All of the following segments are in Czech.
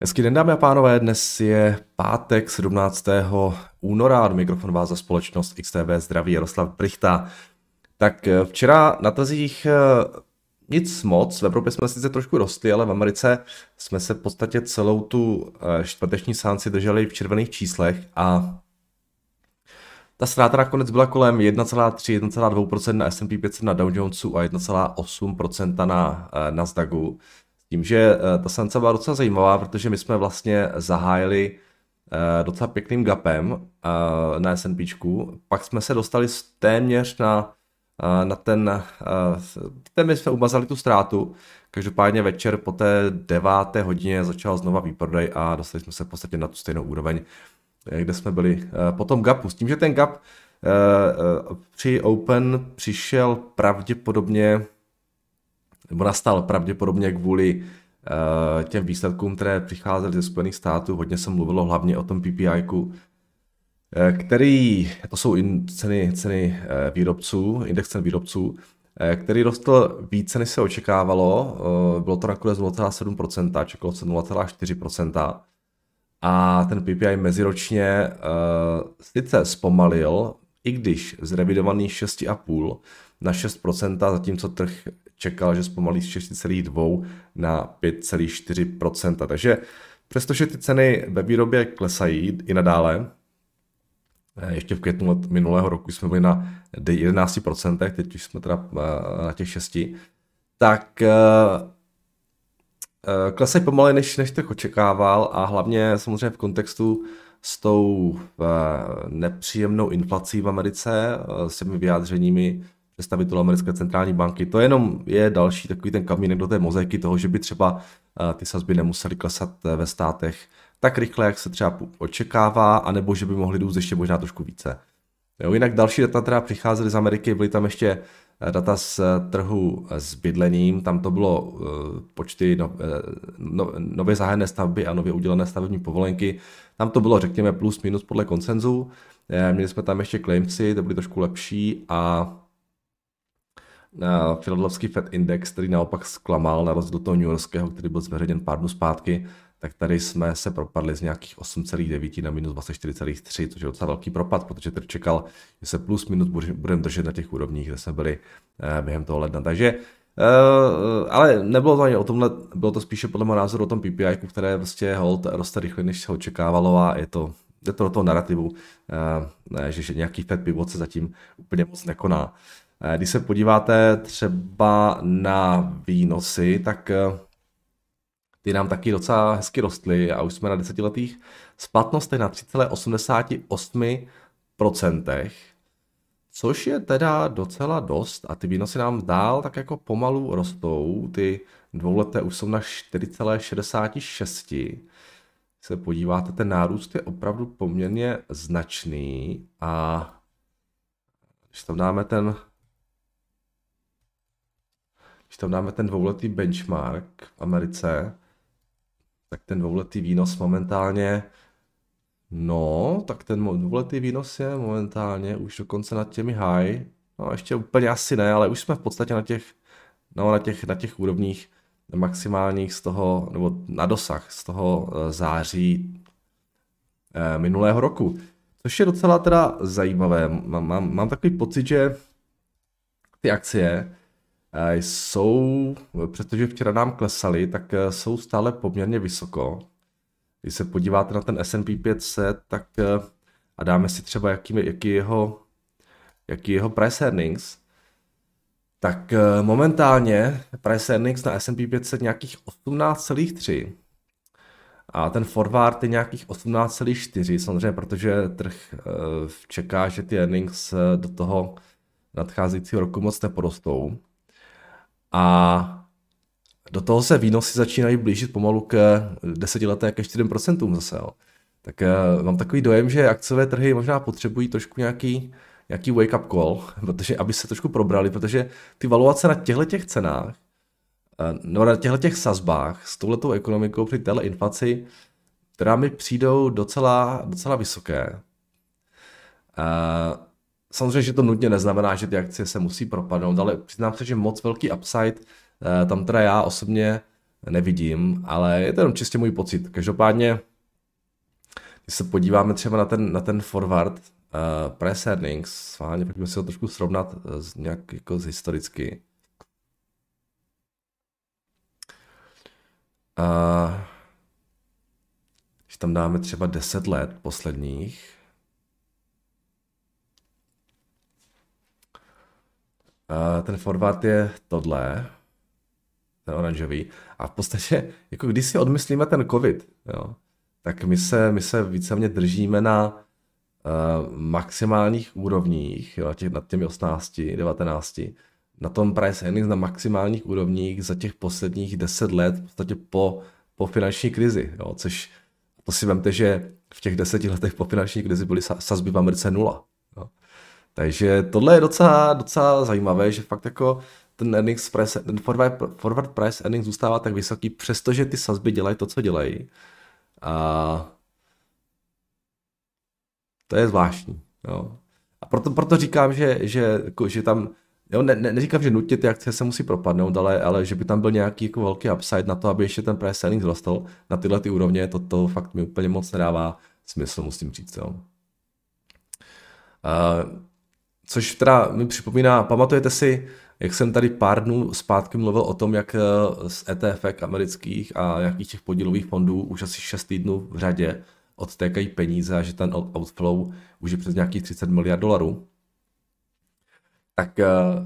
Hezký den, dámy a pánové, dnes je pátek 17. února, do mikrofonu vás za společnost XTV zdraví Jaroslav Prichta. Tak eh, včera na trzích eh, nic moc, v Evropě jsme sice trošku rostli, ale v Americe jsme se v podstatě celou tu eh, čtvrteční sánci drželi v červených číslech a ta ztráta nakonec byla kolem 1,3-1,2% na S&P 500 na Dow Jonesu a 1,8% na Nasdaqu. Tím, že eh, ta sance byla docela zajímavá, protože my jsme vlastně zahájili eh, docela pěkným gapem eh, na S&P, pak jsme se dostali téměř na, na ten, téměř jsme umazali tu ztrátu, každopádně večer po té deváté hodině začal znova výprodej a dostali jsme se v podstatě na tu stejnou úroveň, kde jsme byli po tom gapu. S tím, že ten gap při Open přišel pravděpodobně nebo nastal pravděpodobně kvůli uh, těm výsledkům, které přicházely ze Spojených států. Hodně se mluvilo hlavně o tom PPI, eh, který, to jsou in, ceny, ceny eh, výrobců, index cen výrobců, který rostl více, než se očekávalo. Bylo to nakonec 0,7%, čekalo se 0,4%. A ten PPI meziročně sice zpomalil, i když zrevidovaný 6,5 na 6%, zatímco trh čekal, že zpomalí z 6,2 na 5,4%. Takže přestože ty ceny ve výrobě klesají i nadále, eh, ještě v květnu minulého roku jsme byli na 11%, teď už jsme teda eh, na těch 6%, tak eh, klesají pomalej, než, než trh očekával a hlavně samozřejmě v kontextu s tou nepříjemnou inflací v Americe, s těmi vyjádřeními představitelů americké centrální banky. To jenom je další takový ten kamínek do té mozaiky toho, že by třeba eh, ty sazby nemusely klesat eh, ve státech tak rychle, jak se třeba očekává, anebo že by mohly jít ještě možná trošku více. Jo, jinak další data, která přicházely z Ameriky, byly tam ještě eh, data z trhu s bydlením, tam to bylo počty no, no, nově zahájené stavby a nově udělené stavební povolenky, tam to bylo řekněme plus minus podle koncenzu, měli jsme tam ještě claimci, to byly trošku lepší a na Philadelphský Fed Index, který naopak zklamal na rozdíl toho New Yorkského, který byl zveřejněn pár dnů zpátky, tak tady jsme se propadli z nějakých 8,9 na minus 24,3, což je docela velký propad, protože tady čekal, že se plus minus budeme držet na těch úrovních, kde jsme byli eh, během toho ledna. Takže Uh, ale nebylo to ani o tomhle, bylo to spíše podle mého názoru o tom PPI, které prostě hold roste rychleji, než se očekávalo a je to, je to do toho narrativu, uh, že, že nějaký Fed pivot se zatím úplně moc nekoná. Eh, když se podíváte třeba na výnosy, tak eh, ty nám taky docela hezky rostly a už jsme na desetiletých. Splatnostech na 3,88%, což je teda docela dost a ty výnosy nám dál tak jako pomalu rostou. Ty dvouleté už jsou na 4,66. Se podíváte, ten nárůst je opravdu poměrně značný a když tam dáme ten když tam dáme ten dvouletý benchmark v Americe, tak ten dvouletý výnos momentálně, no, tak ten dvouletý výnos je momentálně už dokonce nad těmi high, no ještě úplně asi ne, ale už jsme v podstatě na těch, no, na těch, na těch úrovních maximálních z toho, nebo na dosah z toho eh, září eh, minulého roku. Což je docela teda zajímavé. Mám, mám, mám takový pocit, že ty akcie jsou, přestože včera nám klesaly, tak eh, jsou stále poměrně vysoko. Když se podíváte na ten S&P 500, tak eh, a dáme si třeba, jaký, jaký, jeho, jaký jeho price earnings, tak eh, momentálně price earnings na S&P 500 nějakých 18,3 a ten forward je nějakých 18,4 samozřejmě, protože trh čeká, že ty earnings do toho nadcházejícího roku moc neporostou. A do toho se výnosy začínají blížit pomalu k desetileté ke 4% zase. Jo. Tak uh, mám takový dojem, že akciové trhy možná potřebují trošku nějaký, nějaký wake-up call, protože aby se trošku probrali, protože ty valuace na těchto těch cenách, no na těchto těch sazbách s touhletou ekonomikou při téhle inflaci, která mi přijdou docela, docela vysoké. Uh, Samozřejmě, že to nutně neznamená, že ty akcie se musí propadnout, ale přiznám se, že moc velký upside, eh, tam teda já osobně nevidím, ale je to jenom čistě můj pocit. Každopádně, když se podíváme třeba na ten, na ten forward uh, press earnings, sválně, pojďme si ho trošku srovnat z, nějak jako z historicky. Uh, když tam dáme třeba 10 let posledních, uh, ten forward je tohle, ten oranžový. A v podstatě, jako když si odmyslíme ten covid, jo, tak my se, my se víceméně držíme na uh, maximálních úrovních, jo, těch, nad těmi 18, 19, na tom price earnings na maximálních úrovních za těch posledních 10 let, v podstatě po, po finanční krizi, jo, což to si vemte, že v těch deseti letech po finanční krizi byly sazby v Americe nula. Jo. Takže tohle je docela, docela zajímavé, že fakt jako ten earnings price, ten forward, forward price earnings zůstává tak vysoký, přestože ty sazby dělají to, co dělají. A to je zvláštní. Jo. A proto, proto říkám, že, že, jako, že tam, jo, ne, ne, neříkám, že nutně ty akcie se musí propadnout, ale, ale že by tam byl nějaký jako velký upside na to, aby ještě ten price earnings rostl na tyhle ty úrovně, to, to fakt mi úplně moc nedává smysl, musím říct. Jo. Uh, což teda mi připomíná, pamatujete si, jak jsem tady pár dnů zpátky mluvil o tom, jak eh, z ETF amerických a jakých těch podílových fondů už asi 6 týdnů v řadě odtékají peníze a že ten outflow už je přes nějakých 30 miliard dolarů, tak uh,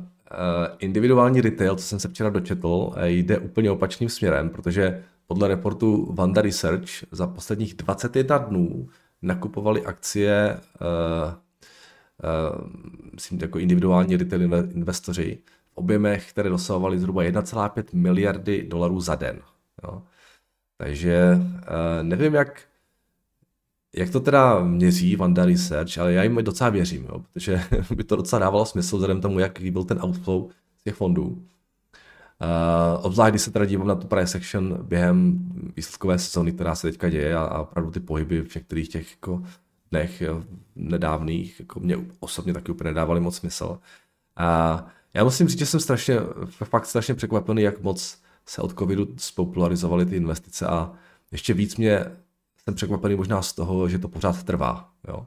individuální retail, co jsem se včera dočetl, jde úplně opačným směrem, protože podle reportu Vanda Research za posledních 21 dnů nakupovali akcie myslím, jako individuální retail investoři objemech, které dosahovaly zhruba 1,5 miliardy dolarů za den. Jo. Takže uh, nevím, jak, jak to teda měří Vanda Research, ale já jim docela věřím, jo, protože by to docela dávalo smysl vzhledem tomu, jaký byl ten outflow z těch fondů. Uh, obzvlášť, když se teda dívám na tu price section během výsledkové sezóny, která se teďka děje a, a opravdu ty pohyby v některých těch jako dnech jo, nedávných, jako mě osobně taky úplně nedávaly moc smysl. A uh, já musím říct, že jsem strašně, fakt strašně překvapený, jak moc se od covidu spopularizovaly ty investice a ještě víc mě jsem překvapený možná z toho, že to pořád trvá. Jo.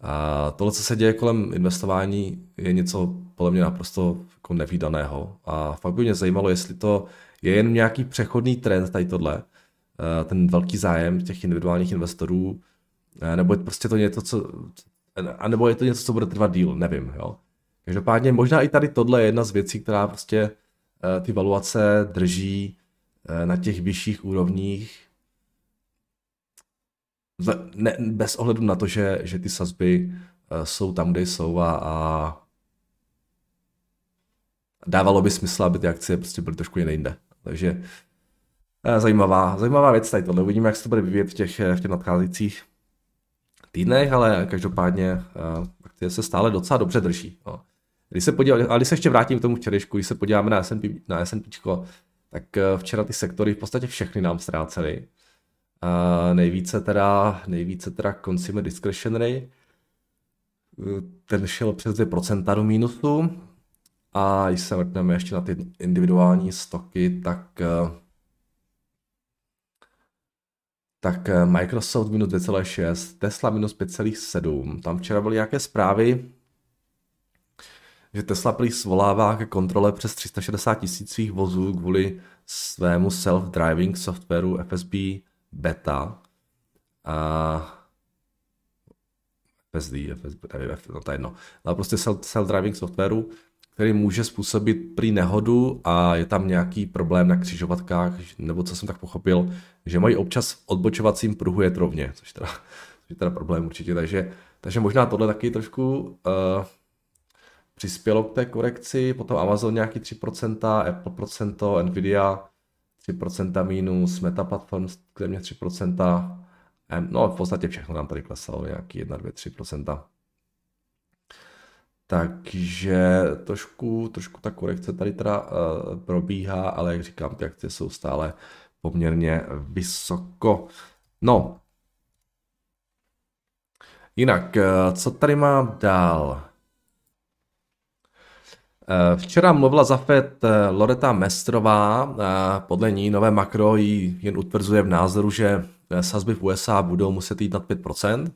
A tohle, co se děje kolem investování, je něco podle mě naprosto jako nevýdaného. A fakt by mě zajímalo, jestli to je jen nějaký přechodný trend tady tohle, eh, ten velký zájem těch individuálních investorů, eh, nebo je prostě to něco, co, a nebo je to něco, co bude trvat díl, nevím. Jo. Každopádně možná i tady tohle je jedna z věcí, která prostě eh, ty valuace drží eh, na těch vyšších úrovních ne, bez ohledu na to, že, že ty sazby eh, jsou tam, kde jsou a, a dávalo by smysl, aby ty akcie prostě byly trošku jiné jinde. Takže zajímavá, zajímavá věc tady tohle. Uvidíme, jak se to bude vyvíjet v těch, v těch nadcházejících týdnech, ale každopádně akcie se stále docela dobře drží. No. Když se podívám, ale když se ještě vrátím k tomu včerejšku, když se podíváme na S&P, na S&P tak eh, včera ty sektory v podstatě všechny nám ztrácely. Uh, nejvíce teda, nejvíce teda consumer discretionary, eh, ten šel přes 2% do mínusu. A když se vrtneme ještě na ty individuální stoky, tak tak Microsoft minus 2,6, Tesla minus 5,7. Tam včera byly nějaké zprávy, že Tesla prý svolává ke kontrole přes 360 tisíc svých vozů kvůli svému self-driving softwaru FSB beta. A FSD, FSB, nevím, no to je jedno. Ale prostě self-driving softwaru, který může způsobit prý nehodu a je tam nějaký problém na křižovatkách, nebo co jsem tak pochopil, že mají občas v odbočovacím pruhu jet rovně, což teda, což je teda problém určitě, takže, takže možná tohle taky trošku uh, přispělo k té korekci, potom Amazon nějaký 3%, Apple procento, Nvidia 3% minus, Meta Platforms téměř 3%, no v podstatě všechno nám tady klesalo, nějaký 1, 2, 3%. Takže trošku, trošku ta korekce tady teda uh, probíhá, ale jak říkám, ty akcie jsou stále poměrně vysoko. No, jinak, uh, co tady mám dál? Včera mluvila za FED Loreta Mestrová, podle ní nové makro ji jen utvrzuje v názoru, že sazby v USA budou muset jít nad 5%.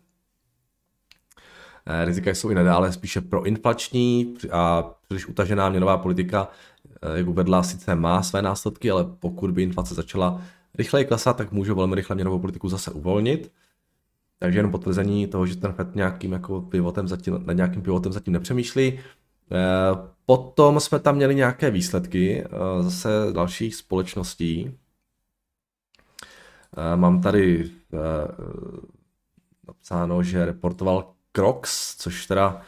Rizika jsou i nadále spíše proinflační a příliš utažená měnová politika, jak uvedla, sice má své následky, ale pokud by inflace začala rychleji klesat, tak může velmi rychle měnovou politiku zase uvolnit. Takže jenom potvrzení toho, že ten FED nějakým jako pivotem zatím, nad nějakým pivotem zatím nepřemýšlí. Eh, potom jsme tam měli nějaké výsledky eh, zase dalších společností. Eh, mám tady napsáno, že reportoval Crocs, což teda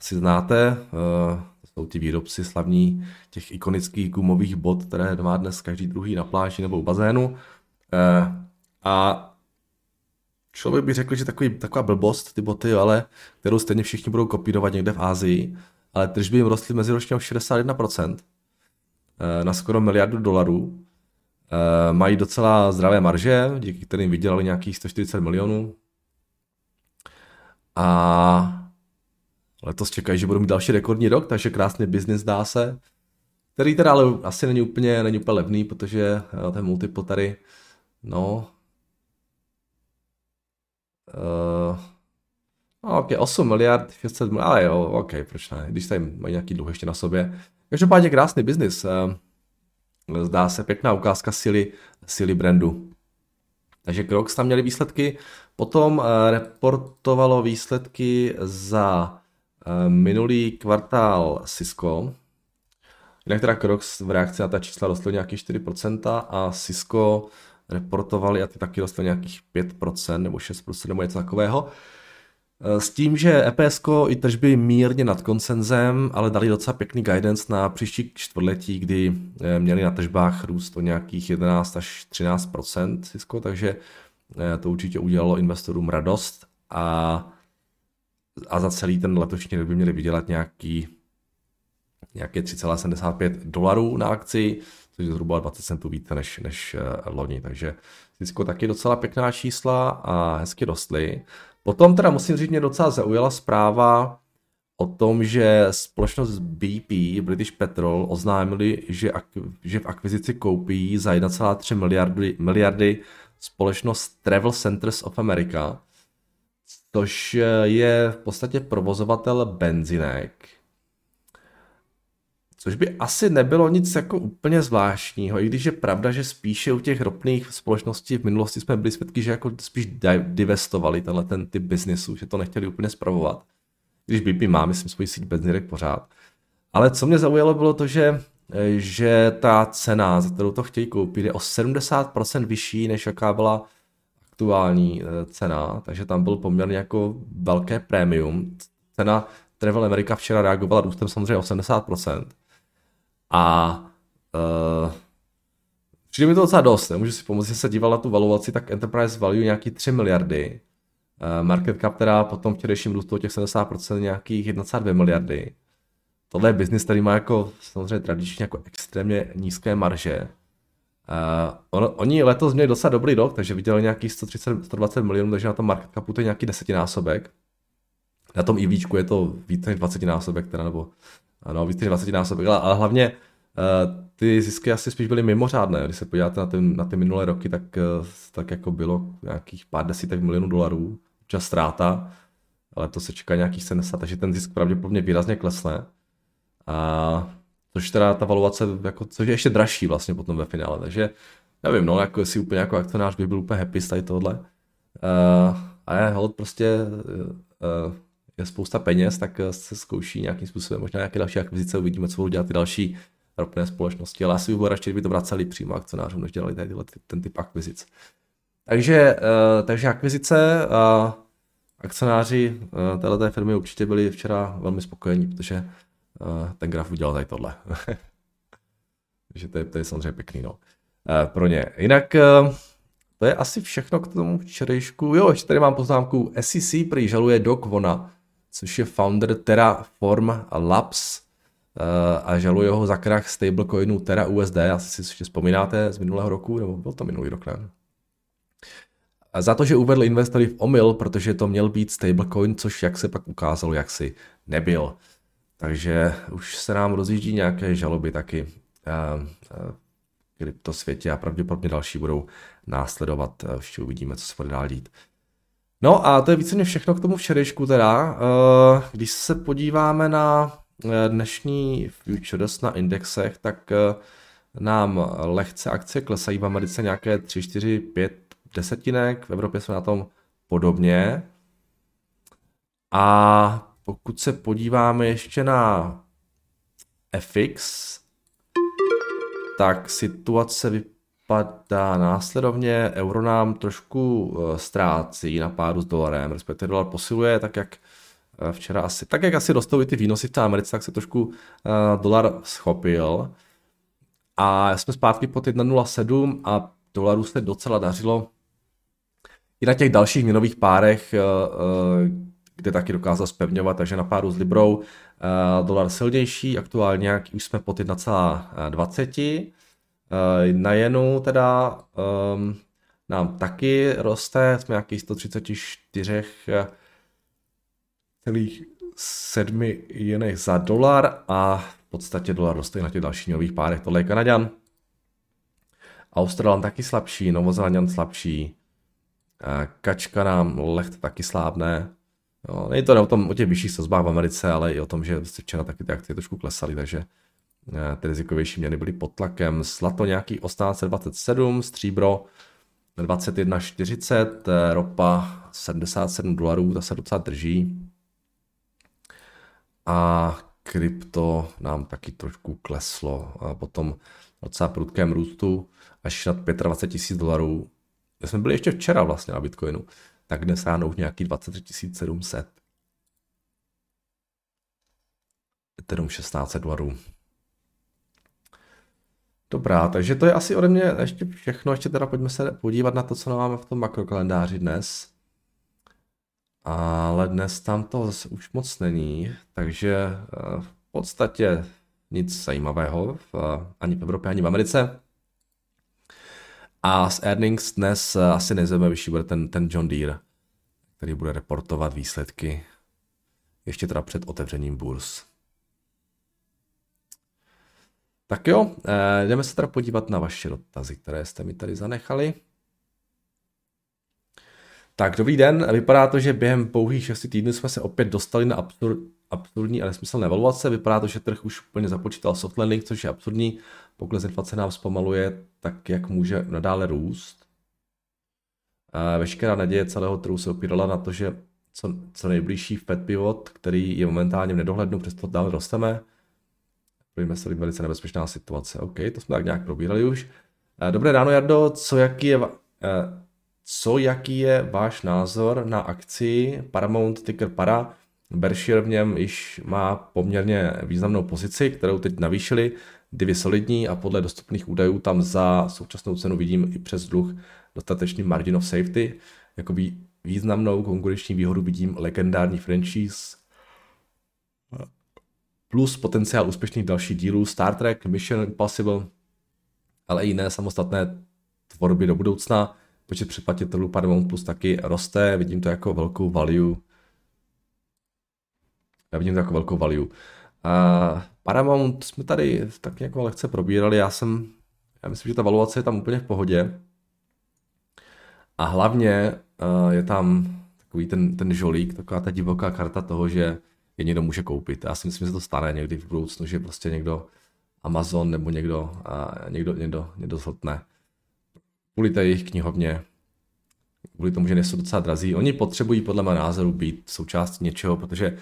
si znáte, jsou ti výrobci slavní těch ikonických gumových bot, které má dnes každý druhý na pláži nebo u bazénu. A člověk by řekl, že takový, taková blbost, ty boty, ale kterou stejně všichni budou kopírovat někde v Ázii, ale tržby jim rostly meziročně o 61%, eh, na skoro miliardu dolarů. Eh, mají docela zdravé marže, díky kterým vydělali nějakých 140 milionů. A letos čekají, že budou mít další rekordní rok, takže krásný biznis dá se. Který teda ale asi není úplně, není úplně levný, protože eh, ten multiple tady, no, Uh, ok, 8 miliard, 600 miliard, ale jo, ok, proč ne, když tady mají nějaký dluh ještě na sobě. Každopádně krásný biznis. Uh, zdá se pěkná ukázka síly, síly brandu. Takže Crocs tam měli výsledky. Potom uh, reportovalo výsledky za uh, minulý kvartál Cisco. Jinak teda Crocs v reakci na ta čísla rostly nějaký 4% a Cisco reportovali a ty taky dostali nějakých 5% nebo 6% nebo něco takového. Eh, s tím, že EPS i tržby mírně nad koncenzem, ale dali docela pěkný guidance na příští čtvrtletí, kdy eh, měli na tržbách růst o nějakých 11 až 13 Cisco, takže eh, to určitě udělalo investorům radost a, a za celý ten letošní rok by měli vydělat nějaký nějaké 3,75 dolarů na akci, což je zhruba 20 centů více než, než loni, takže Cisco taky docela pěkná čísla a hezky rostly. Potom teda musím říct, mě docela zaujala zpráva o tom, že společnost BP, British Petrol, oznámili, že, ak- že v akvizici koupí za 1,3 miliardy, miliardy společnost Travel Centers of America, což je v podstatě provozovatel benzinek, Což by asi nebylo nic jako úplně zvláštního, i když je pravda, že spíše u těch ropných společností v minulosti jsme byli svědky, že jako spíš divestovali tenhle ten typ biznesu, že to nechtěli úplně spravovat. Když BP má, myslím, svůj síť benzírek pořád. Ale co mě zaujalo bylo to, že, že ta cena, za kterou to chtějí koupit, je o 70% vyšší, než jaká byla aktuální eh, cena, takže tam byl poměrně jako velké prémium. Cena Travel America včera reagovala růstem samozřejmě 80%. A uh, přijde mi to docela dost, nemůžu si pomoct, že se díval na tu valuaci, tak Enterprise Value nějaký 3 miliardy, uh, market cap teda potom včerejším růstu těch 70% nějakých 1,2 miliardy. Tohle je business, který má jako samozřejmě tradičně jako extrémně nízké marže. Uh, on, oni letos měli docela dobrý rok, takže vydělali nějakých 130, 120 milionů, takže na tom market capu to je nějaký desetinásobek. Na tom EVčku je to více než 20 násobek, teda, nebo ano, víc než 20 násobek, ale, ale hlavně uh, ty zisky asi spíš byly mimořádné. Když se podíváte na ty, na ty minulé roky, tak, uh, tak jako bylo nějakých pár desítek milionů dolarů, čas ztráta, ale to se čeká nějakých 70, takže ten zisk pravděpodobně výrazně klesne. A což teda ta valuace, jako, což je ještě dražší vlastně potom ve finále, takže nevím, no, jako si úplně jako akcionář bych byl úplně happy z tady tohle. Uh, a je hold prostě uh, spousta peněz, tak eh, se zkouší nějakým způsobem možná nějaké další akvizice, uvidíme, co budou dělat ty další ropné společnosti, ale asi by bylo radši, kdyby to vraceli přímo akcionářům, než dělali tady tyhle, ten typ akvizic. Takže, uh, takže akvizice a akcionáři uh, této firmy určitě byli včera velmi spokojení, protože ten graf udělal tady tohle. takže to je, to je samozřejmě pěkný, no. Pro ně. Jinak to je asi všechno k tomu včerejšku. Jo, ještě tady mám poznámku. SEC prý žaluje Doc Vona, což je founder Terraform Labs eh, a žaluje ho za krach stablecoinu Terra USD, asi si ještě vzpomínáte z minulého roku, nebo byl to minulý rok, ne? Za to, že uvedl investory v omyl, protože to měl být stablecoin, což jak se pak ukázalo, jak si nebyl. Takže už se nám rozjíždí nějaké žaloby taky v kryptosvětě a pravděpodobně další budou následovat. Ještě uvidíme, co se bude dál dít. No a to je víceméně všechno k tomu včerejšku teda. Když se podíváme na dnešní futures na indexech, tak nám lehce akcie klesají v Americe nějaké 3, 4, 5 desetinek, v Evropě jsme na tom podobně. A pokud se podíváme ještě na FX, tak situace vypadá následovně. Euro nám trošku eh, ztrácí na pádu s dolarem, respektive dolar posiluje, tak jak eh, včera asi, tak jak asi rostou i ty výnosy v té Americe, tak se trošku uh, dolar schopil. A jsme zpátky pod 1,07 a dolaru se docela dařilo i na těch dalších měnových párech, kde taky dokázal spevňovat, takže na páru s Librou dolar silnější, aktuálně už jsme pod 1,20. Na jenu teda um, nám taky roste, jsme nějakých 134 celých sedmi jenech za dolar a v podstatě dolar roste na těch dalších nových párech. Tohle je Kanaďan. Australan taky slabší, Novozelandian slabší. Kačka nám lehce taky slábne. Jo, není to o, tom, o těch vyšších sazbách v Americe, ale i o tom, že včera taky ty akcie trošku klesaly, takže eh, ty rizikovější měny byly pod tlakem. Zlato nějaký 1827, stříbro 21,40, eh, ropa 77 dolarů, ta se docela drží. A krypto nám taky trošku kleslo. A potom docela prudkém růstu až nad 25 tisíc dolarů. My jsme byli ještě včera vlastně na Bitcoinu tak dnes ráno už nějaký 23 700. Ethereum 1600 dolarů. Dobrá, takže to je asi ode mě ještě všechno. Ještě teda pojďme se podívat na to, co máme v tom makrokalendáři dnes. Ale dnes tam to zase už moc není, takže eh, v podstatě nic zajímavého v, ani v Evropě, ani v Americe. A z earnings dnes eh, asi nejzajímavější bude ten, ten John Deere, který bude reportovat výsledky ještě teda před otevřením burs. Tak jo, eh, jdeme se teda podívat na vaše dotazy, které jste mi tady zanechali. Tak, dobrý den. Vypadá to, že během pouhých 6 týdnů jsme se opět dostali na absurd, absurdní a nesmyslné evaluace. Vypadá to, že trh už úplně započítal soft landing, což je absurdní. Pokles inflace nám zpomaluje, tak jak může nadále růst. A veškerá naděje celého trhu se opírala na to, že co, co nejbližší Fed pivot, který je momentálně v nedohlednu, přesto dále rosteme. Budeme se velice nebezpečná situace. OK, to jsme tak nějak probírali už. Dobré ráno, Jardo. Co, jaký je, co jaký je váš názor na akci Paramount Ticker Para? Berkshire v něm již má poměrně významnou pozici, kterou teď navýšili, divy solidní a podle dostupných údajů tam za současnou cenu vidím i přes dluh dostatečný margin of safety. Jako významnou konkurenční výhodu vidím legendární franchise plus potenciál úspěšných dalších dílů Star Trek, Mission Impossible, ale i jiné samostatné tvorby do budoucna. Počet předplatitelů Paramount Plus taky roste, vidím to jako velkou value já vidím to jako velkou value. A Paramount jsme tady tak nějak lehce probírali, já jsem, já myslím, že ta valuace je tam úplně v pohodě. A hlavně uh, je tam takový ten, ten žolík, taková ta divoká karta toho, že je někdo může koupit. Já si myslím, že se to stane někdy v budoucnu, že prostě někdo Amazon nebo někdo, uh, někdo, někdo, někdo zhltne. Kvůli té jejich knihovně, kvůli tomu, že nejsou docela drazí. Oni potřebují podle mého názoru být součástí něčeho, protože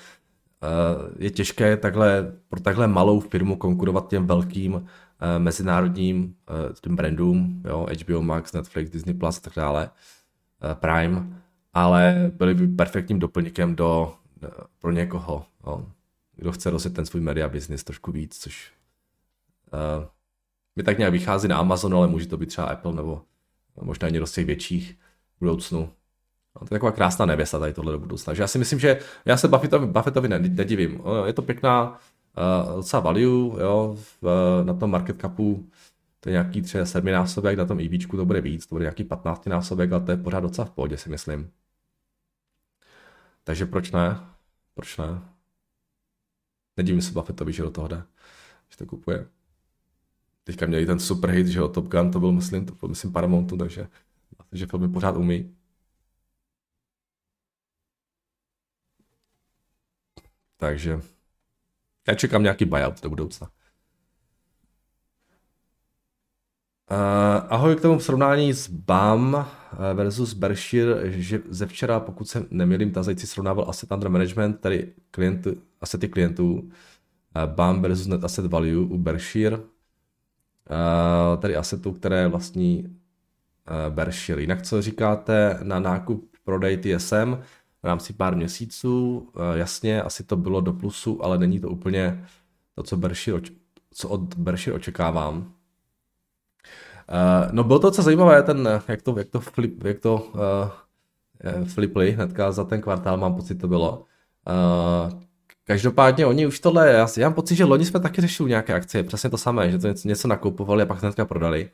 Eh, je těžké takhle, pro takhle malou firmu konkurovat těm velkým eh, mezinárodním eh, tím brandům, jo, HBO Max, Netflix, Disney Plus a tak dále, Prime, ale byli by perfektním doplňkem do, pro někoho, jo, kdo chce rozjet ten svůj media business trošku víc, což uh, mi tak nějak vychází na Amazon, ale může to být třeba Apple nebo možná někdo z těch větších v budoucnu. No, to je taková krásná nevěsta tady tohle do budoucna. Takže já si myslím, že já se Buffettovi, Buffettovi nedivím. Je to pěkná uh, docela value, jo, v, na tom market capu to je nějaký třeba sedminásobek, na tom EVčku to bude víc, to bude nějaký 15 násobek, ale to je pořád docela v pohodě, si myslím. Takže proč ne? Proč ne? Nedivím se Buffettovi, že do toho jde, že to kupuje. Teďka měli ten super hit, že jo, Top Gun, to byl, myslím, to byl, myslím, Paramountu, takže, takže filmy pořád umí. Takže já čekám nějaký buyout do budoucna. Uh, ahoj k tomu srovnání s BAM eh, versus Berkshire, že ze včera, pokud se nemýlím, tazající srovnával asset under management, tedy klienty, asety klientů, uh, BAM versus net asset value u Berkshire, tedy asetů, které vlastní Berkshire. Jinak co říkáte na nákup prodej TSM v rámci pár měsíců? Jasně, asi to bylo do plusu, ale není to úplně to, co, Berkshire, co od Berkshire očekávám. Uh, no bylo to docela zajímavé, ten, jak to, jak to, flip, jak to uh, flipli hnedka za ten kvartál, mám pocit to bylo. Uh, každopádně oni už tohle, já, já mám pocit, že loni jsme taky řešili nějaké akcie, přesně to samé, že to něco, něco nakupovali a pak hnedka prodali.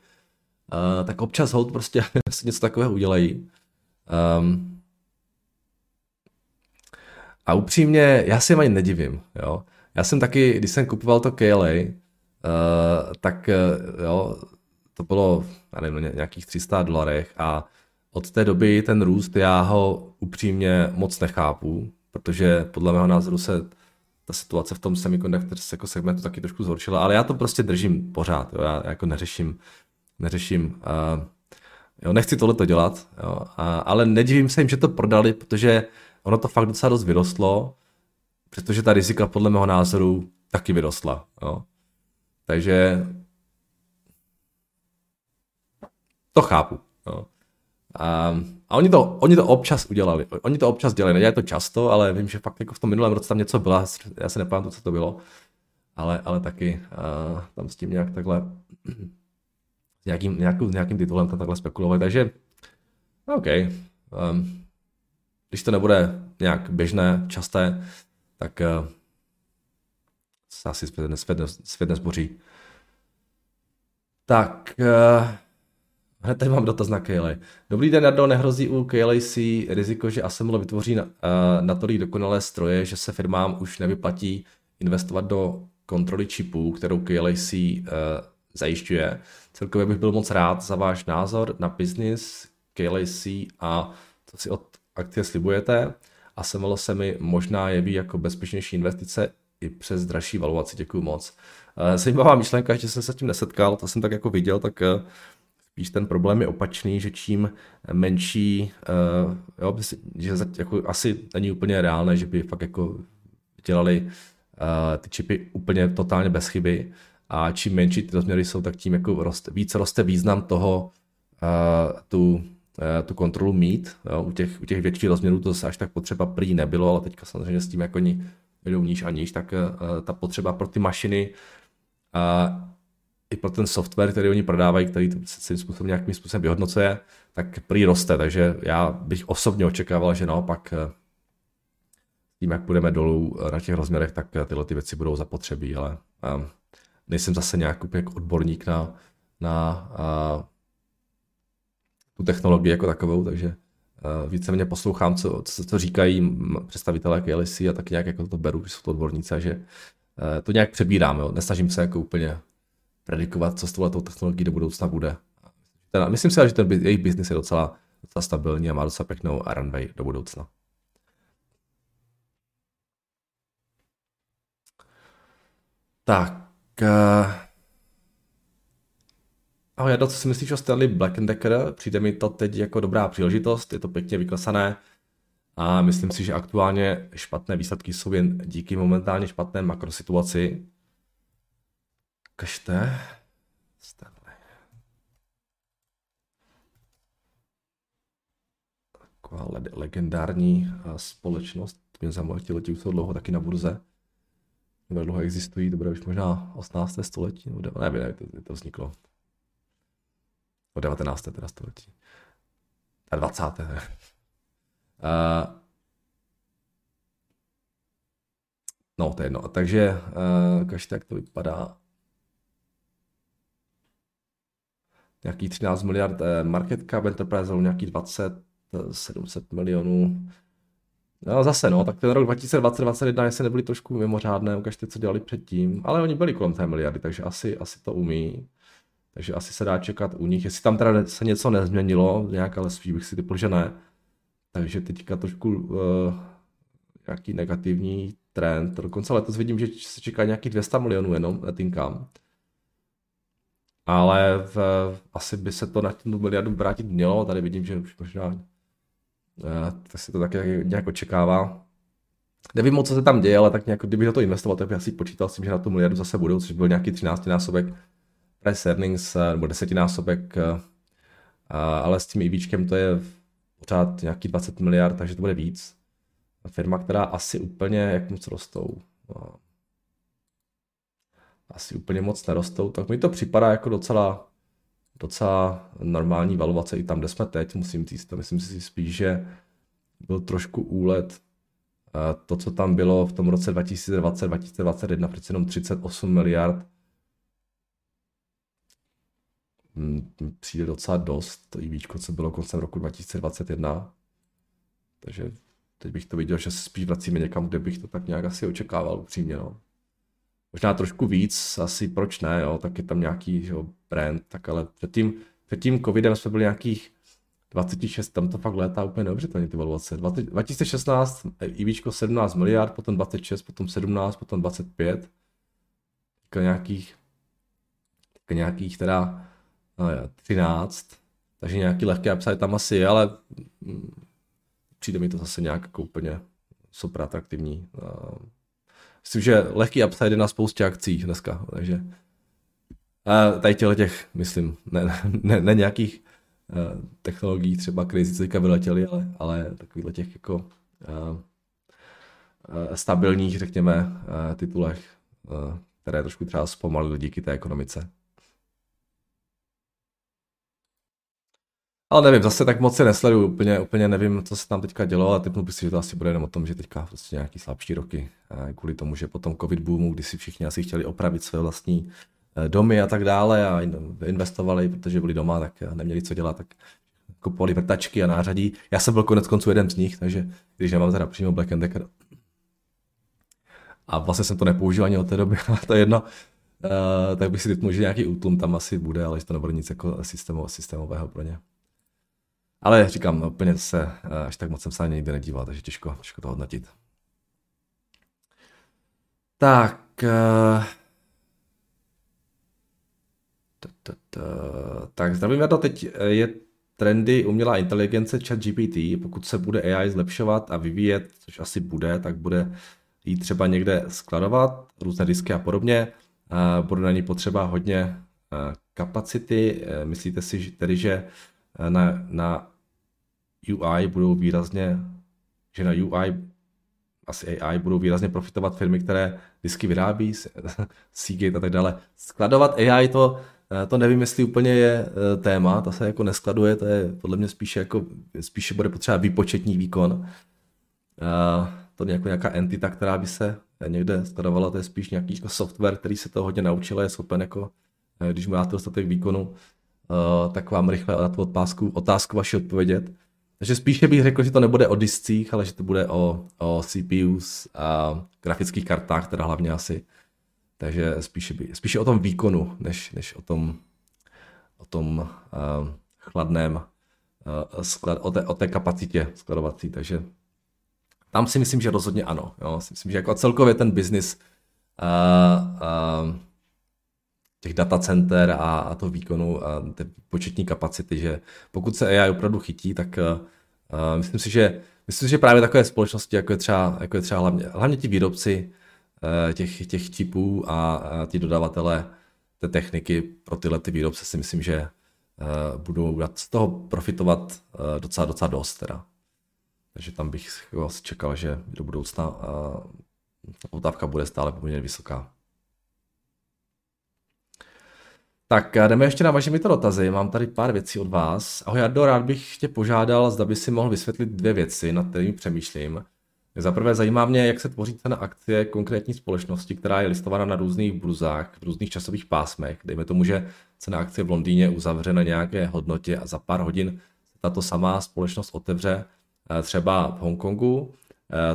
Uh, tak občas hold prostě něco takového udělají. Um, a upřímně, já si jim ani nedivím, jo. Já jsem taky, když jsem kupoval to KLA, uh, tak jo, to bylo, já nevím, nějakých 300 dolarech a od té doby ten růst já ho upřímně moc nechápu, protože podle mého názoru se ta situace v tom semiconductor jako segmentu taky trošku zhoršila, ale já to prostě držím pořád, jo, já jako neřeším, neřeším, uh, jo, nechci tohle to dělat, jo, a, ale nedivím se jim, že to prodali, protože ono to fakt docela dost vyrostlo, protože ta rizika podle mého názoru taky vyrostla, jo. Takže To chápu. No. A, a oni, to, oni to občas udělali. Oni to občas dělají. Nedělají to často, ale vím, že fakt jako v tom minulém roce tam něco bylo. Já se nepamatuju, co to bylo. Ale, ale taky uh, tam s tím nějak takhle s nějakým, nějakým, nějakým titulem tam takhle spekulovali. Takže OK. Um, když to nebude nějak běžné, časté, tak uh, se asi svět, svět, svět nezboří. Tak, uh, Hned tady mám dotaz na Kaylee. Dobrý den, Nardo, nehrozí u KLAC riziko, že Assembler vytvoří na, uh, natolik dokonalé stroje, že se firmám už nevyplatí investovat do kontroly čipů, kterou KLAC uh, zajišťuje. Celkově bych byl moc rád za váš názor na business KLAC a co si od akcie slibujete. Assembler se mi možná jeví jako bezpečnější investice i přes dražší valuaci. Děkuji moc. Uh, zajímavá myšlenka, že jsem se s tím nesetkal, to jsem tak jako viděl, tak uh, Spíš ten problém je opačný, že čím menší, uh, jo, že jako asi není úplně reálné, že by fakt jako dělali uh, ty čipy úplně totálně bez chyby a čím menší ty rozměry jsou, tak tím jako roste, více roste význam toho uh, tu, uh, tu kontrolu mít. Jo. U, těch, u těch větších rozměrů to se až tak potřeba prý nebylo, ale teďka samozřejmě s tím jako oni jdou níž a níž, tak uh, ta potřeba pro ty mašiny uh, i pro ten software, který oni prodávají, který se svým způsobem nějakým způsobem vyhodnocuje, tak prý roste, takže já bych osobně očekával, že naopak eh, tím, jak půjdeme dolů na těch rozměrech, tak eh, tyhle ty věci budou zapotřebí, ale um, nejsem zase nějak úplně jako odborník na, na uh, tu technologii jako takovou, takže uh, víceméně poslouchám, co, co, co říkají představitelé KLC a tak nějak jako to beru, že jsou to odborníci a že uh, to nějak přebírám, jo. nesnažím se jako úplně predikovat, co s touhletou technologií do budoucna bude. Teda, myslím si, že ten jejich biznis je docela, docela stabilní a má docela pěknou runway do budoucna. Tak. Uh... Ahoj, Jado, co si myslíš o Stanley Black Decker? Přijde mi to teď jako dobrá příležitost, je to pěkně vyklesané a myslím si, že aktuálně špatné výsledky jsou jen díky momentálně špatné makrosituaci Ukažte. Taková legendární eh, společnost. Mě zajímalo, ti už jsou dlouho taky na burze. Nebo dlouho existují, to bude už možná 18. století, nebo nevím, ne, to, to vzniklo. O 19. teda století. A 20. uh, no, to je jedno. Takže, uh, každý, jak to vypadá. Nějaký 13 miliard eh, market cap, Enterprise nějaký 20, 700 milionů. No zase no, tak ten rok 2020-2021 jestli nebyli trošku mimořádné, ukažte, co dělali předtím, ale oni byli kolem té miliardy, takže asi, asi to umí. Takže asi se dá čekat u nich. Jestli tam teda se něco nezměnilo, nějak, ale spíš bych si typl, že ne. Takže teďka trošku uh, nějaký negativní trend. Dokonce letos vidím, že se čeká nějakých 200 milionů jenom netinkám. Ale v, asi by se to na tu miliardu vrátit mělo. Tady vidím, že už možná uh, tak si to tak nějak očekává. Nevím moc, co se tam děje, ale tak nějak, kdybych na to investoval, tak bych asi počítal s tím, že na tu miliardu zase budou, což byl nějaký 13 násobek price earnings, eh, nebo desetinásobek, eh, ale s tím EVčkem to je pořád nějaký 20 miliard, takže to bude víc. Firma, která asi úplně, jak moc rostou, no, asi úplně moc nerostou, tak mi to připadá jako docela, docela normální valuace i tam, kde jsme teď, musím říct, myslím si spíš, že byl trošku úlet eh, to, co tam bylo v tom roce 2020-2021, přece jenom 38 miliard, Hmm, přijde docela dost, to i co bylo koncem roku 2021. Takže teď bych to viděl, že se spíš vracíme někam, kde bych to tak nějak asi očekával upřímně. No. Možná trošku víc, asi proč ne, jo, tak je tam nějaký jo, brand, tak ale před tím, před tím covidem jsme byli nějakých 26, tam to fakt létá úplně neuvěřitelně ty valuace. 2016 IVčko 17 miliard, potom 26, potom 17, potom 25. Tak nějakých, tak nějakých teda no, 13, takže nějaký lehký upside tam asi je, ale mm, přijde mi to zase nějak jako úplně super atraktivní. Myslím, že lehký upside je na spoustě akcí dneska, takže a tady těchto těch, myslím, ne, ne, ne nějakých uh, technologií, třeba crazy, co teďka vyletěly, ale, ale takovýhle těch jako uh, uh, stabilních, řekněme, uh, titulech, uh, které trošku třeba zpomalily díky té ekonomice. Ale nevím, zase tak moc se nesleduju, úplně, úplně nevím, co se tam teďka dělo, ale typnu si, že to asi bude jenom o tom, že teďka prostě nějaký slabší roky, kvůli tomu, že potom covid boomu, kdy si všichni asi chtěli opravit své vlastní eh, domy a tak dále a investovali, protože byli doma, tak neměli co dělat, tak kupovali vrtačky a nářadí. Já jsem byl konec konců jeden z nich, takže když nemám teda přímo Black and Decker, a vlastně jsem to nepoužil ani od té doby, ale to je jedno, uh, tak bych si typnul, že nějaký útlum tam asi bude, ale že to nebude nic jako systémového pro ně. Ale říkám, úplně se eh, až tak moc jsem se ani nikdy nedíval, takže těžko, těžko to hodnotit. Tak. Uh, tak zdravím, to teď je trendy umělá inteligence chat GPT. Pokud se bude AI zlepšovat a vyvíjet, což asi bude, tak bude jí třeba někde skladovat, různé disky a podobně. Bude na ní potřeba hodně kapacity. Myslíte si tedy, že na, na UI budou výrazně, že na UI asi AI budou výrazně profitovat firmy, které disky vyrábí, Seagate a tak dále. Skladovat AI to, eh, to nevím, jestli úplně je eh, téma, to se jako neskladuje, to je podle mě spíše jako, spíše bude potřeba výpočetní výkon. Eh, to je jako nějaká entita, která by se někde skladovala, to je spíš nějaký jako software, který se to hodně naučil, je schopen jako, když mu dáte dostatek výkonu, tak vám rychle na tu otázku, otázku vaši odpovědět. Takže spíše bych řekl, že to nebude o discích, ale že to bude o, o CPUs a grafických kartách, teda hlavně asi. Takže spíše, by, spíše o tom výkonu, než, než o tom, o tom uh, chladném, uh, sklad, o, té, o té kapacitě skladovací. Takže tam si myslím, že rozhodně ano. Jo. Si myslím, že jako celkově ten biznis uh, uh, těch datacenter a, a to výkonu a ty početní kapacity, že pokud se AI opravdu chytí, tak uh, myslím si, že myslím si, že právě takové společnosti, jako je třeba, jako je třeba hlavně, hlavně ti výrobci uh, těch, těch čipů a, a ti dodavatele té techniky pro tyhle ty výrobce si myslím, že uh, budou z toho profitovat uh, docela, docela dost teda. Takže tam bych jako čekal, že do budoucna uh, ta poptávka bude stále poměrně vysoká. Tak jdeme ještě na vaše to dotazy. Mám tady pár věcí od vás. Ahoj Jardo, rád bych tě požádal, zda by si mohl vysvětlit dvě věci, nad kterými přemýšlím. Za prvé zajímá mě, jak se tvoří cena akcie konkrétní společnosti, která je listovaná na různých burzách, v různých časových pásmech. Dejme tomu, že cena akcie v Londýně uzavře na nějaké hodnotě a za pár hodin tato samá společnost otevře eh, třeba v Hongkongu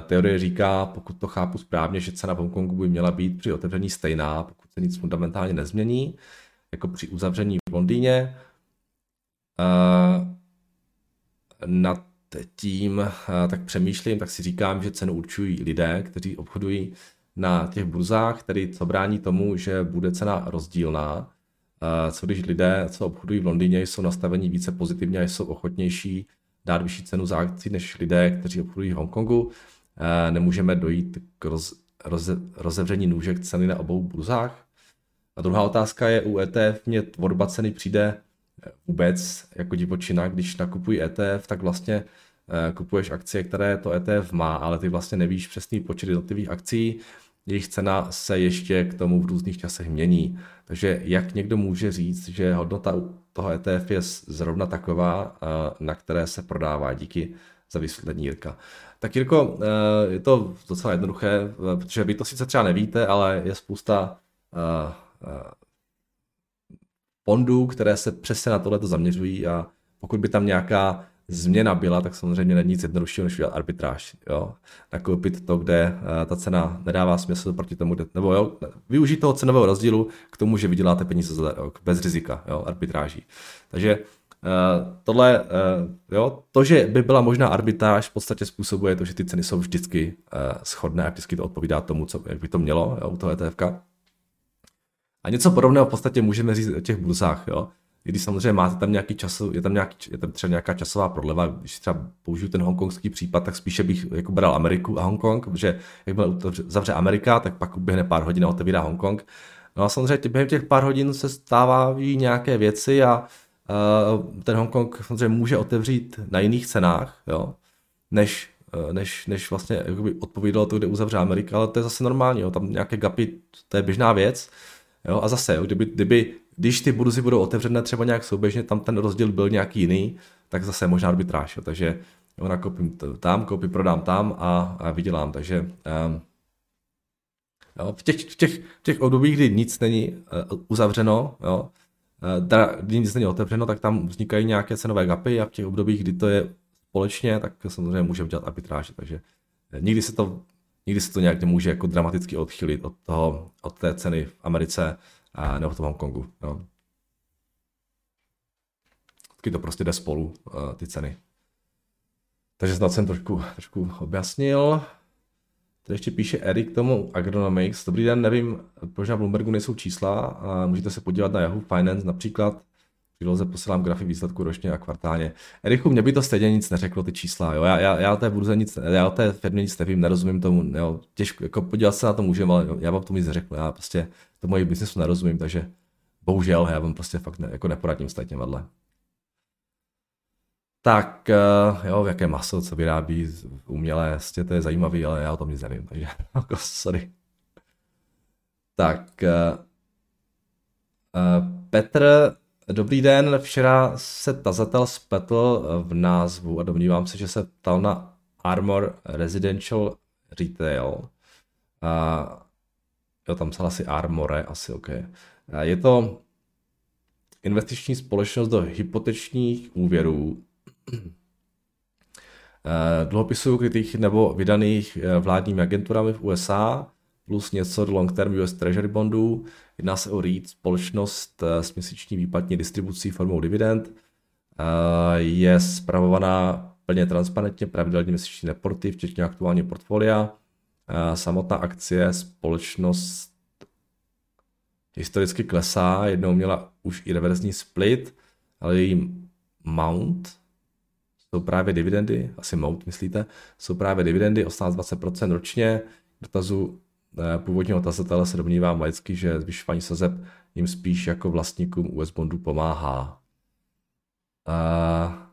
teorie říká, pokud to chápu správně, že cena v Hongkongu by měla být při otevření stejná, pokud se nic fundamentálně nezmění, jako při uzavření v Londýně. Nad tím tak přemýšlím, tak si říkám, že cenu určují lidé, kteří obchodují na těch burzách, tedy co brání tomu, že bude cena rozdílná. Co když lidé, co obchodují v Londýně, jsou nastavení více pozitivně a jsou ochotnější dát vyšší cenu za akci než lidé, kteří obchodují v Hongkongu. Nemůžeme dojít k roz, roze, rozevření nůžek ceny na obou burzách. A druhá otázka je, u ETF mě tvorba ceny přijde vůbec jako divočina, když nakupují ETF, tak vlastně eh, kupuješ akcie, které to ETF má, ale ty vlastně nevíš přesný počet jednotlivých akcí, jejich cena se ještě k tomu v různých časech mění. Takže jak někdo může říct, že hodnota toho ETF je zrovna taková, eh, na které se prodává díky za vysvětlení Jirka. Tak Jirko, eh, je to docela jednoduché, protože vy to sice třeba nevíte, ale je spousta fondů, které se přesně na tohle zaměřují a pokud by tam nějaká změna byla, tak samozřejmě není nic jednoduššího, než udělat arbitráž. Jo? Nakoupit to, kde uh, ta cena nedává smysl proti tomu, kde, nebo jo, využít toho cenového rozdílu k tomu, že vyděláte peníze jo, bez rizika, jo, arbitráží. Takže Uh, tohle, uh, jo, to, že by byla možná arbitráž, v podstatě způsobuje to, že ty ceny jsou vždycky shodné a vždycky to odpovídá tomu, co, jak by to mělo jo, u toho ETFka. A něco podobného v podstatě můžeme říct o těch burzách, jo. I když samozřejmě máte tam nějaký čas, je tam, nějaký, je tam třeba nějaká časová prodleva, když třeba použiju ten hongkongský případ, tak spíše bych jako bral Ameriku a Hongkong, protože jak zavře Amerika, tak pak uběhne pár hodin a otevírá Hongkong. No a samozřejmě během těch pár hodin se stávají nějaké věci a uh, ten Hongkong samozřejmě může otevřít na jiných cenách, jo, než, uh, než, než vlastně odpovídalo to, kde uzavře Amerika, ale to je zase normální, jo, tam nějaké gapy, to je běžná věc. Jo, a zase, jo, kdyby, kdyby, když ty burzy budou otevřené třeba nějak souběžně, tam ten rozdíl byl nějaký jiný, tak zase možná arbitráž. Jo, takže jo, nakoupím tam, koupím, prodám tam a, a vydělám. Takže um, jo, v, těch, v, těch, v těch obdobích, kdy nic není uh, uzavřeno, jo, uh, kdy nic není otevřeno, tak tam vznikají nějaké cenové gapy a v těch obdobích, kdy to je společně, tak samozřejmě můžeme dělat arbitráže. Takže nikdy se to nikdy se to nějak nemůže jako dramaticky odchylit od, toho, od té ceny v Americe a nebo v tom Hongkongu. No. Taky to prostě jde spolu, uh, ty ceny. Takže snad jsem trošku, trošku objasnil. Tady ještě píše Erik tomu Agronomics. Dobrý den, nevím, proč na Bloombergu nejsou čísla. A můžete se podívat na Yahoo Finance například příloze posílám grafy výsledku ročně a kvartálně. Eriku, mě by to stejně nic neřeklo, ty čísla. Jo? Já, já, já, o té burze nic, já o té firmě nic nevím, nerozumím tomu. Jo? Těžko, jako podívat se na to můžeme, ale já vám tomu nic neřeknu. Já prostě tomu mojí biznesu nerozumím, takže bohužel já vám prostě fakt ne, jako neporadím s tím vedle. Tak uh, jo, jaké maso, co vyrábí umělé, vlastně to je zajímavý, ale já o tom nic nevím, takže jako sorry. Tak uh, uh, Petr Dobrý den, včera se tazatel spletl v názvu a domnívám se, že se ptal na Armor Residential Retail. A, jo, tam psal asi Armore, asi OK. A je to investiční společnost do hypotečních úvěrů, dluhopisů krytých nebo vydaných vládními agenturami v USA, plus něco do long term US Treasury bondů. Jedná se o REIT, společnost eh, s měsíční výplatní distribucí formou dividend. Eh, je zpravovaná plně transparentně, pravidelně měsíční reporty, včetně aktuální portfolia. Eh, samotná akcie společnost historicky klesá, jednou měla už i reverzní split, ale její mount jsou právě dividendy, asi mount myslíte, jsou právě dividendy 18-20% ročně. Dotazu původního tazatele se domnívá laicky, že zvyšování sazeb jim spíš jako vlastníkům US bondů pomáhá. A...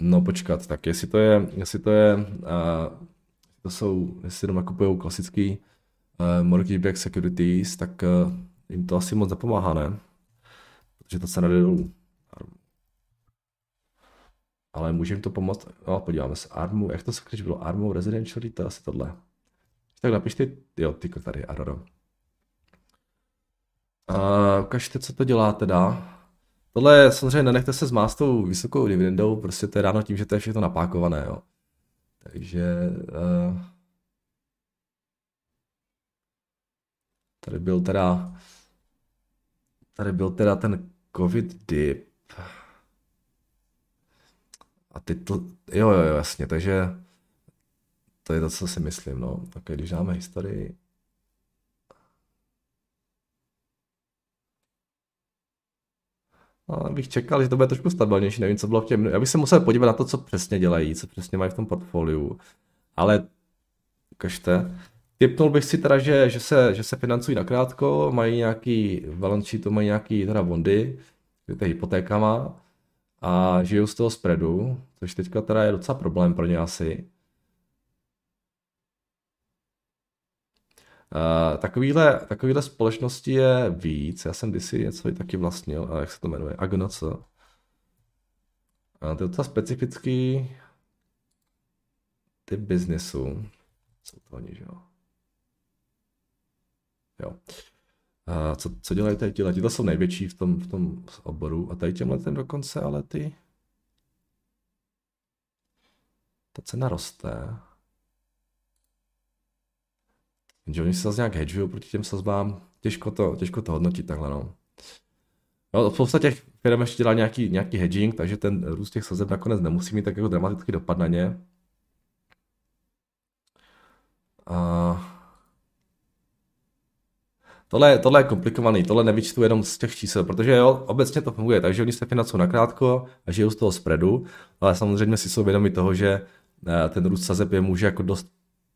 No počkat, tak jestli to je, jestli to je, uh, to jsou, jestli jenom nakupují klasický uh, mortgage back securities, tak uh, jim to asi moc nepomáhá, ne? Protože to se jde dolů ale může jim to pomoct. No, podíváme se. Armu, jak to se když bylo? Armu Residential, to asi tohle. Tak napište, jo, ty tady, Aroro. Uh, ukažte, co to dělá teda. tohle samozřejmě nenechte se zmást tou vysokou dividendou, prostě to je ráno tím, že to je všechno napákované, jo. Takže uh, tady byl teda tady byl teda ten covid dip. A ty jo, jo, jo, jasně, takže to je to, co si myslím, no. Tak když dáme historii, No, bych čekal, že to bude trošku stabilnější, nevím, co bylo v těm. Já bych se musel podívat na to, co přesně dělají, co přesně mají v tom portfoliu. Ale ukažte. Typnul bych si teda, že, že, se, že se financují nakrátko, mají nějaký balance to mají nějaký teda bondy, to je hypotékama a žijou z toho spreadu, což teďka teda je docela problém pro ně asi. Uh, takovýhle, takovýhle společnosti je víc. Já jsem kdysi něco taky vlastnil, a jak se to jmenuje, Agnoc. A to je docela specifický typ biznesu. Jsou to oni, že jo? Jo. A co, co dělají tady ti Ti to jsou největší v tom, v tom oboru. A tady těm letem dokonce, ale ty... Ta cena roste. Jenže oni se zase nějak hedžují proti těm sazbám. Těžko to, těžko to hodnotit takhle, no. No, v podstatě firm ještě dělá nějaký, nějaký hedging, takže ten růst těch sazeb nakonec nemusí mít tak jako dramatický dopad na ně. A... Tohle, tohle je komplikovaný, tohle nevyčtu jenom z těch čísel, protože jo, obecně to funguje, takže oni se financují nakrátko a žijou z toho spreadu, ale samozřejmě si jsou vědomi toho, že eh, ten růst sazeb je může jako dost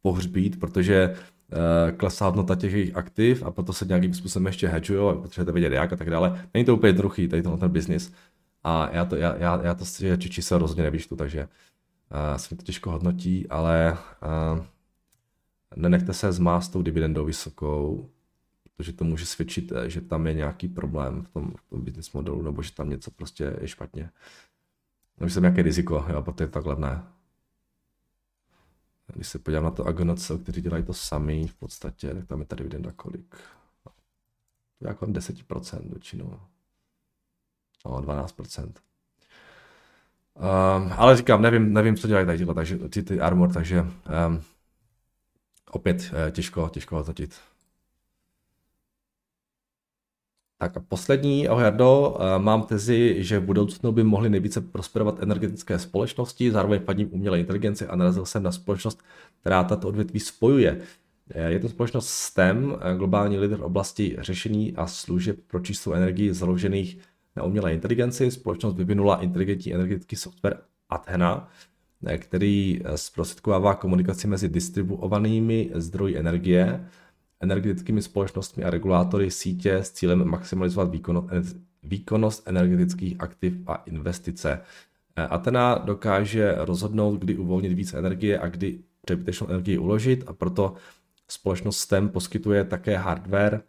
pohřbít, protože Eh, klesá hodnota těch jejich aktiv a proto se nějakým způsobem ještě hedžují potřebujete vědět jak a tak dále. Není to úplně jednoduchý, tady tenhle ten biznis. A já to, já, já, já to si čísel rozhodně nevyčtu, takže uh, se mi to těžko hodnotí, ale uh, nenechte se zmást tou dividendou vysokou, protože to může svědčit, že tam je nějaký problém v tom, v tom business modelu, nebo že tam něco prostě je špatně. Nebo že tam nějaké riziko, jo, protože je to tak levné. Když se podívám na to Agonocel, kteří dělají to sami v podstatě, tak tam je ta dividenda kolik? To je jako 10% většinou. No, 12%. Um, ehm, ale říkám, nevím, nevím, co dělají tady takže ty, ty Armor, takže um, opět uh, těžko, těžko hodnotit. Tak a poslední, ahoj eh, mám tezi, že v budoucnu by mohly nejvíce prosperovat energetické společnosti, zároveň padním umělé inteligence a narazil jsem na společnost, která tato odvětví spojuje. Eh, je to společnost STEM, eh, globální lídr v oblasti řešení a služeb pro čistou energii založených na umělé inteligenci. Společnost vyvinula inteligentní energetický software Athena, který zprostředkovává komunikaci mezi distribuovanými zdroji energie, energetickými společnostmi a regulátory sítě s cílem maximalizovat výkonnost, energetických aktiv a investice. Eh, Atena dokáže rozhodnout, kdy uvolnit více energie a kdy přebytečnou energii uložit a proto společnost STEM poskytuje také hardware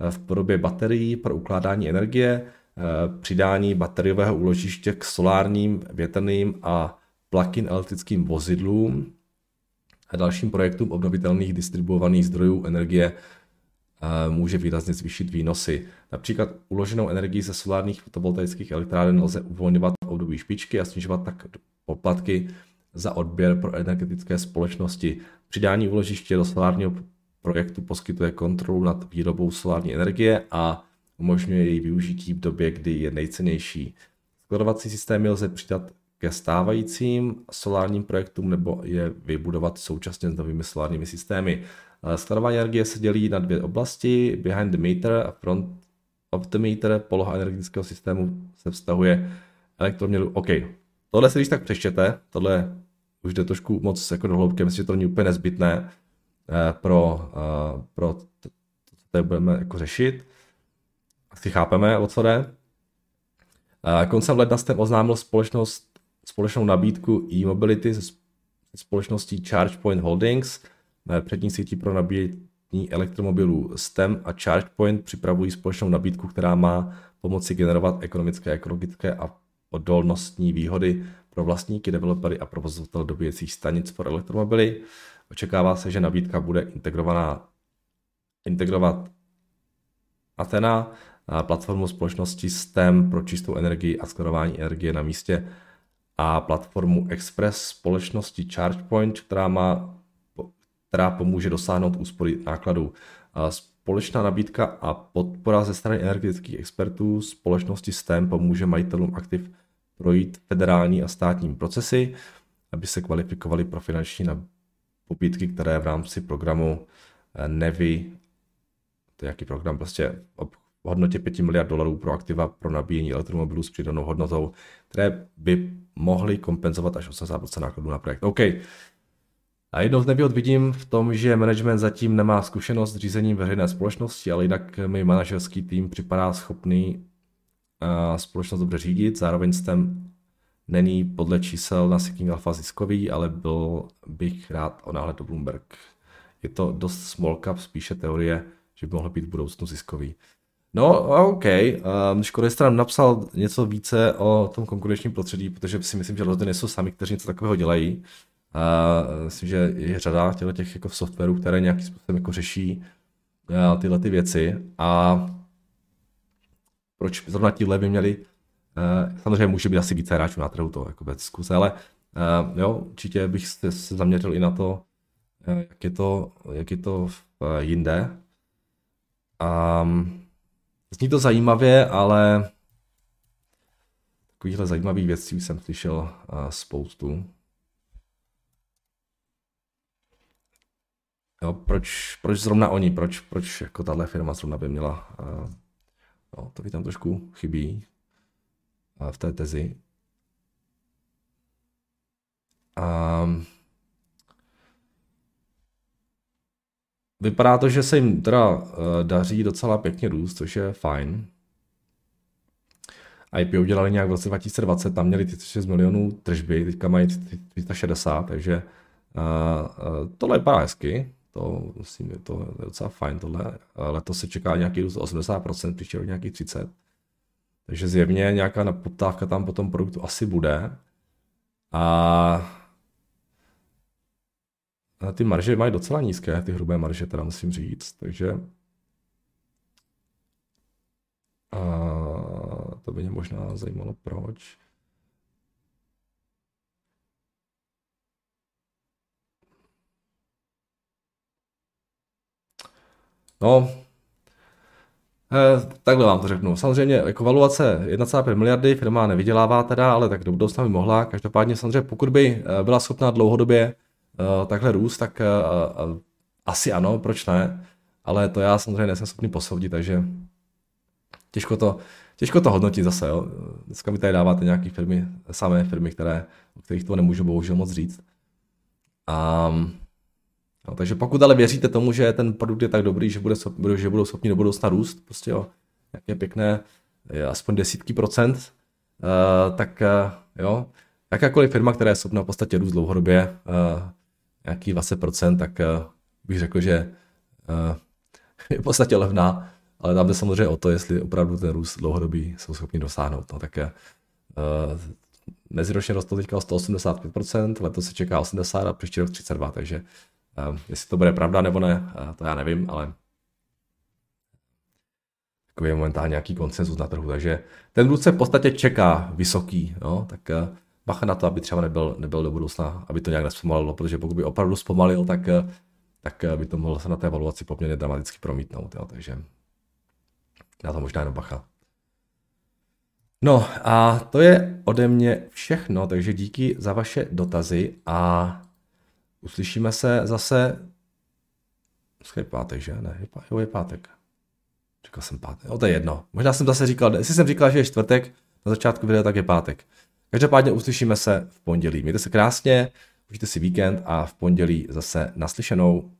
eh, v podobě baterií pro ukládání energie, eh, přidání bateriového úložiště k solárním, větrným a plug-in elektrickým vozidlům, a dalším projektům obnovitelných distribuovaných zdrojů energie eh, může výrazně zvýšit výnosy. Například uloženou energii ze solárních fotovoltaických elektráren lze uvolňovat v období špičky a snižovat tak poplatky za odběr pro energetické společnosti. Přidání úložiště do solárního projektu poskytuje kontrolu nad výrobou solární energie a umožňuje její využití v době, kdy je nejcennější. Skladovací systémy lze přidat ke stávajícím solárním projektům nebo je vybudovat současně s novými solárními systémy. Skladování energie se dělí na dvě oblasti, behind the meter a front of the meter. Poloha energetického systému se vztahuje elektroměru. OK, tohle si když tak přeštěte, tohle už jde trošku moc jako do hloubky, myslím, že to není úplně nezbytné eh, pro, eh, pro to, co tady budeme jako řešit. Asi chápeme, o co jde. Eh, koncem ledna jste oznámil společnost společnou nabídku e-mobility se společností ChargePoint Holdings. Přední sítí pro nabíjení elektromobilů STEM a ChargePoint připravují společnou nabídku, která má pomoci generovat ekonomické, ekologické a odolnostní výhody pro vlastníky, developery a provozovatele dobíjecích stanic pro elektromobily. Očekává se, že nabídka bude integrovaná, integrovat Athena, platformu společnosti STEM pro čistou energii a skladování energie na místě a platformu Express společnosti ChargePoint, která, má, která pomůže dosáhnout úspory nákladů. Společná nabídka a podpora ze strany energetických expertů společnosti STEM pomůže majitelům aktiv projít federální a státní procesy, aby se kvalifikovali pro finanční pobídky, které v rámci programu eh, NEVI, to je jaký program, prostě v hodnotě 5 miliard dolarů pro aktiva pro nabíjení elektromobilů s přidanou hodnotou, které by mohly kompenzovat až 80% nákladů na projekt. OK. A jednou z nevýhod vidím v tom, že management zatím nemá zkušenost s řízením veřejné společnosti, ale jinak mi manažerský tým připadá schopný uh, společnost dobře řídit. Zároveň jsem není podle čísel na Seeking Alpha ziskový, ale byl bych rád o náhled do Bloomberg. Je to dost small cap, spíše teorie, že by mohl být v budoucnu ziskový. No, OK. Um, Škoda jste nám napsal něco více o tom konkurenčním prostředí, protože si myslím, že rozhodně nejsou sami, kteří něco takového dělají. Uh, myslím, že je řada těchto těch jako softwarů, které nějakým způsobem jako řeší uh, tyhle ty věci. A proč zrovna tíhle by měli Uh, samozřejmě může být asi více hráčů na trhu, to jako bez diskuse, ale uh, jo, určitě bych se, se zaměřil i na to, uh, jak je to, jak je to v, uh, jinde. Um, zní to zajímavě, ale takovýchhle zajímavých věcí jsem slyšel uh, spoustu. Jo, proč, proč zrovna oni, proč, proč jako tahle firma zrovna by měla, uh, jo, to mi tam trošku chybí, v té tezi. A vypadá to, že se jim teda uh, daří docela pěkně růst, což je fajn. IPO udělali nějak v roce 2020, tam měli 36 milionů tržby, teďka mají 360, takže uh, uh, tohle vypadá hezky. To, myslím, je to je docela fajn tohle. Letos se čeká nějaký růst 80%, příští rok nějaký 30%. Takže zjevně nějaká poptávka tam po tom produktu asi bude. A ty marže mají docela nízké, ty hrubé marže, teda musím říct, takže a to by mě možná zajímalo, proč. No, Eh, takhle vám to řeknu. Samozřejmě jako valuace 1,5 miliardy firma nevydělává teda, ale tak do budoucna by mohla. Každopádně samozřejmě pokud by eh, byla schopná dlouhodobě uh, takhle růst, tak uh, uh, asi ano, proč ne? Ale to já samozřejmě nejsem schopný posoudit, takže těžko to, těžko to hodnotit zase. Jo. Dneska mi tady dáváte nějaké firmy, samé firmy, které, o kterých to nemůžu bohužel moc říct. Um, No, takže pokud ale věříte tomu, že ten produkt je tak dobrý, že, bude, že budou schopni do budoucna růst, prostě jo, je pěkné, aspoň desítky procent, tak jo, jakákoliv firma, která je schopna v podstatě růst dlouhodobě, uh, nějaký 20%, tak uh, bych řekl, že uh, je v podstatě levná, ale tam jde samozřejmě o to, jestli opravdu ten růst dlouhodobý jsou schopni dosáhnout. No, tak uh, meziročně rostlo teďka o 185%, letos se čeká 80 a příští rok 32, takže jestli to bude pravda nebo ne, to já nevím, ale takový je momentálně nějaký konsenzus na trhu. Takže ten růst se v podstatě čeká vysoký, no, tak bacha na to, aby třeba nebyl, nebyl do budoucna, aby to nějak nespomalilo, protože pokud by opravdu zpomalil, tak, uh, tak by to mohlo se na té evaluaci poměrně dramaticky promítnout. Jo, takže na to možná jenom bacha. No a to je ode mě všechno, takže díky za vaše dotazy a Uslyšíme se zase... Dneska je pátek, že? Ne, je, jo, je pátek. Říkal jsem pátek. O, to je jedno. Možná jsem zase říkal, jestli jsem říkal, že je čtvrtek, na začátku videa, tak je pátek. Každopádně uslyšíme se v pondělí. Mějte se krásně, užijte si víkend a v pondělí zase naslyšenou.